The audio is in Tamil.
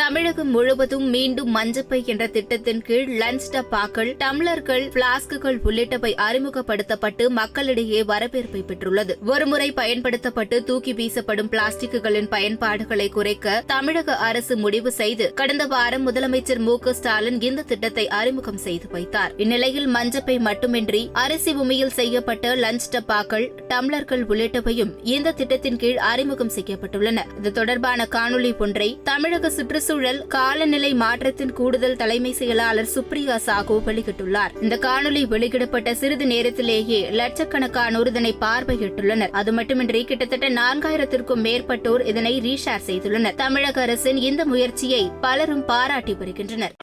தமிழகம் முழுவதும் மீண்டும் மஞ்சப்பை என்ற திட்டத்தின் கீழ் லஞ்ச் டப்பாக்கள் டம்ளர்கள் பிளாஸ்குகள் உள்ளிட்டவை அறிமுகப்படுத்தப்பட்டு மக்களிடையே வரவேற்பை பெற்றுள்ளது. ஒருமுறை பயன்படுத்தப்பட்டு தூக்கி வீசப்படும் பிளாஸ்டிக்குகளின் பயன்பாடுகளை குறைக்க தமிழக அரசு முடிவு செய்து கடந்த வாரம் முதலமைச்சர் மு ஸ்டாலின் இந்த திட்டத்தை அறிமுகம் செய்து வைத்தார். இந்நிலையில் மஞ்சப்பை மட்டுமின்றி அரிசி உமியில் செய்யப்பட்ட லஞ்ச் டப்பாக்கள் டம்ளர்கள் உள்ளிட்டவையும் இந்த திட்டத்தின் கீழ் அறிமுகம் செய்யப்பட்டுள்ளன. இது தொடர்பான காணொலி ஒன்றை தமிழக சுற்றுச்சூழல் காலநிலை மாற்றத்தின் கூடுதல் தலைமை செயலாளர் சுப்ரியா சாகு வெளியிட்டுள்ளார். இந்த காணொலி வெளியிடப்பட்ட சிறிது நேரத்திலேயே லட்சக்கணக்கானோர் இதனை பார்வையிட்டுள்ளனர். அது மட்டுமின்றி கிட்டத்தட்ட நான்காயிரத்திற்கும் மேற்பட்டோர் இதனை ரீஷேர் செய்துள்ளனர். தமிழக அரசின் இந்த முயற்சியை பலரும் பாராட்டி வருகின்றனர்.